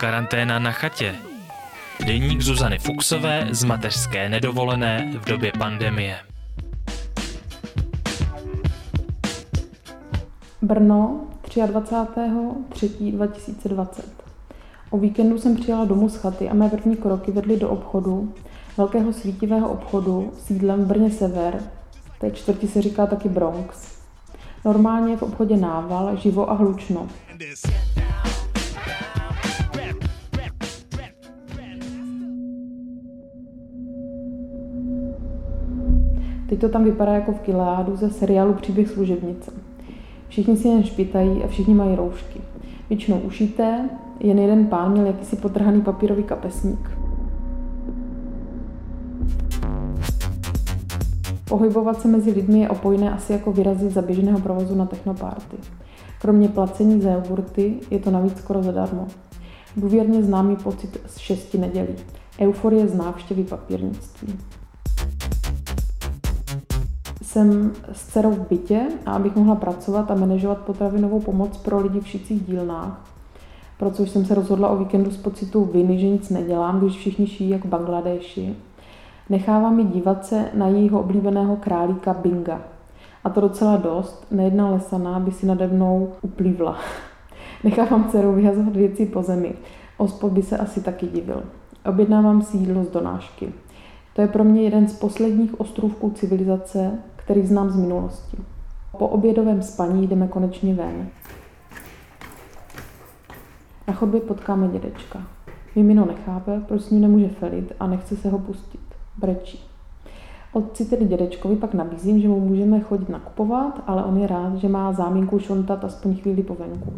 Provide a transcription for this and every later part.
Karanténa na chatě. Deník Zuzany Fuxové z mateřské nedovolené v době pandemie. Brno 23.3.2020. O víkendu jsem přijela domů z chaty a mé první kroky vedly do obchodu, velkého svítivého obchodu sídlem v Brně Sever, té čtvrti se říká taky Bronx. Normálně je v obchodě nával, živo a hlučno. Teď to tam vypadá jako v kiládu ze seriálu Příběh služebnice. Všichni si jen špitají a všichni mají roušky. Většinou ušité, jen jeden pán měl jakýsi potrhaný papírový kapesník. Pohybovat se mezi lidmi je opojné asi jako vyrazit za běžného provozu na technoparty. Kromě placení za jogurty je to navíc skoro zadarmo. Důvěrně známý pocit z šesti nedělí. Euforie z návštěvy papírnictví jsem s dcerou v bytě a abych mohla pracovat a manažovat potravinovou pomoc pro lidi v šicích dílnách. Pro což jsem se rozhodla o víkendu z pocitu viny, že nic nedělám, když všichni šijí jak v Bangladeši. Nechávám mi dívat se na jejího oblíbeného králíka Binga. A to docela dost, nejedna lesaná by si nade mnou uplývla. Nechávám dceru vyhazovat věci po zemi. Ospod by se asi taky divil. Objednávám si jídlo z donášky. To je pro mě jeden z posledních ostrůvků civilizace, který znám z minulosti. Po obědovém spaní jdeme konečně ven. Na chodbě potkáme dědečka. Mimino nechápe, proč s ním nemůže felit a nechce se ho pustit. Brečí. Otci tedy dědečkovi pak nabízím, že mu můžeme chodit nakupovat, ale on je rád, že má záminku šontat aspoň chvíli po venku.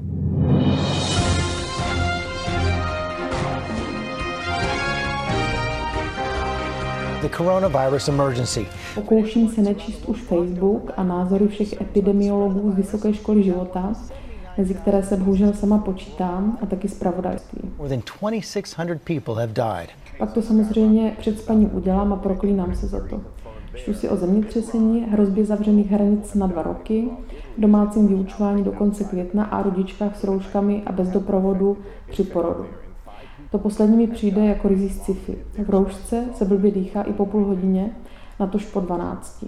Coronavirus emergency. Pokouším se nečíst už Facebook a názory všech epidemiologů z Vysoké školy života, mezi které se bohužel sama počítám, a taky zpravodajství. More than 2600 people have died. Pak to samozřejmě před spaním udělám a proklínám se za to. Čtu si o zemětřesení, hrozbě zavřených hranic na dva roky, domácím vyučování do konce května a rodičkách s rouškami a bez doprovodu při porodu. To poslední mi přijde jako rizí sci-fi. V roušce se blbě dýchá i po půl hodině, na tož po 12.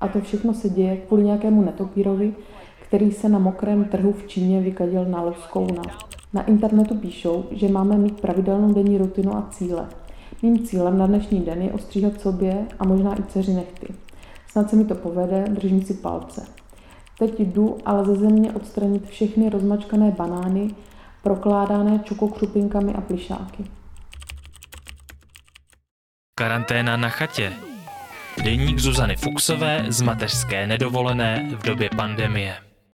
A to všechno se děje kvůli nějakému netopírovi, který se na mokrém trhu v Číně vykadil na loskouna. Na internetu píšou, že máme mít pravidelnou denní rutinu a cíle. Mým cílem na dnešní den je ostříhat sobě a možná i dceři nechty. Snad se mi to povede, držím si palce. Teď jdu ale ze země odstranit všechny rozmačkané banány, prokládané čukokřupinkami a plišáky. Karanténa na chatě. Deník Zuzany Fuxové z mateřské nedovolené v době pandemie.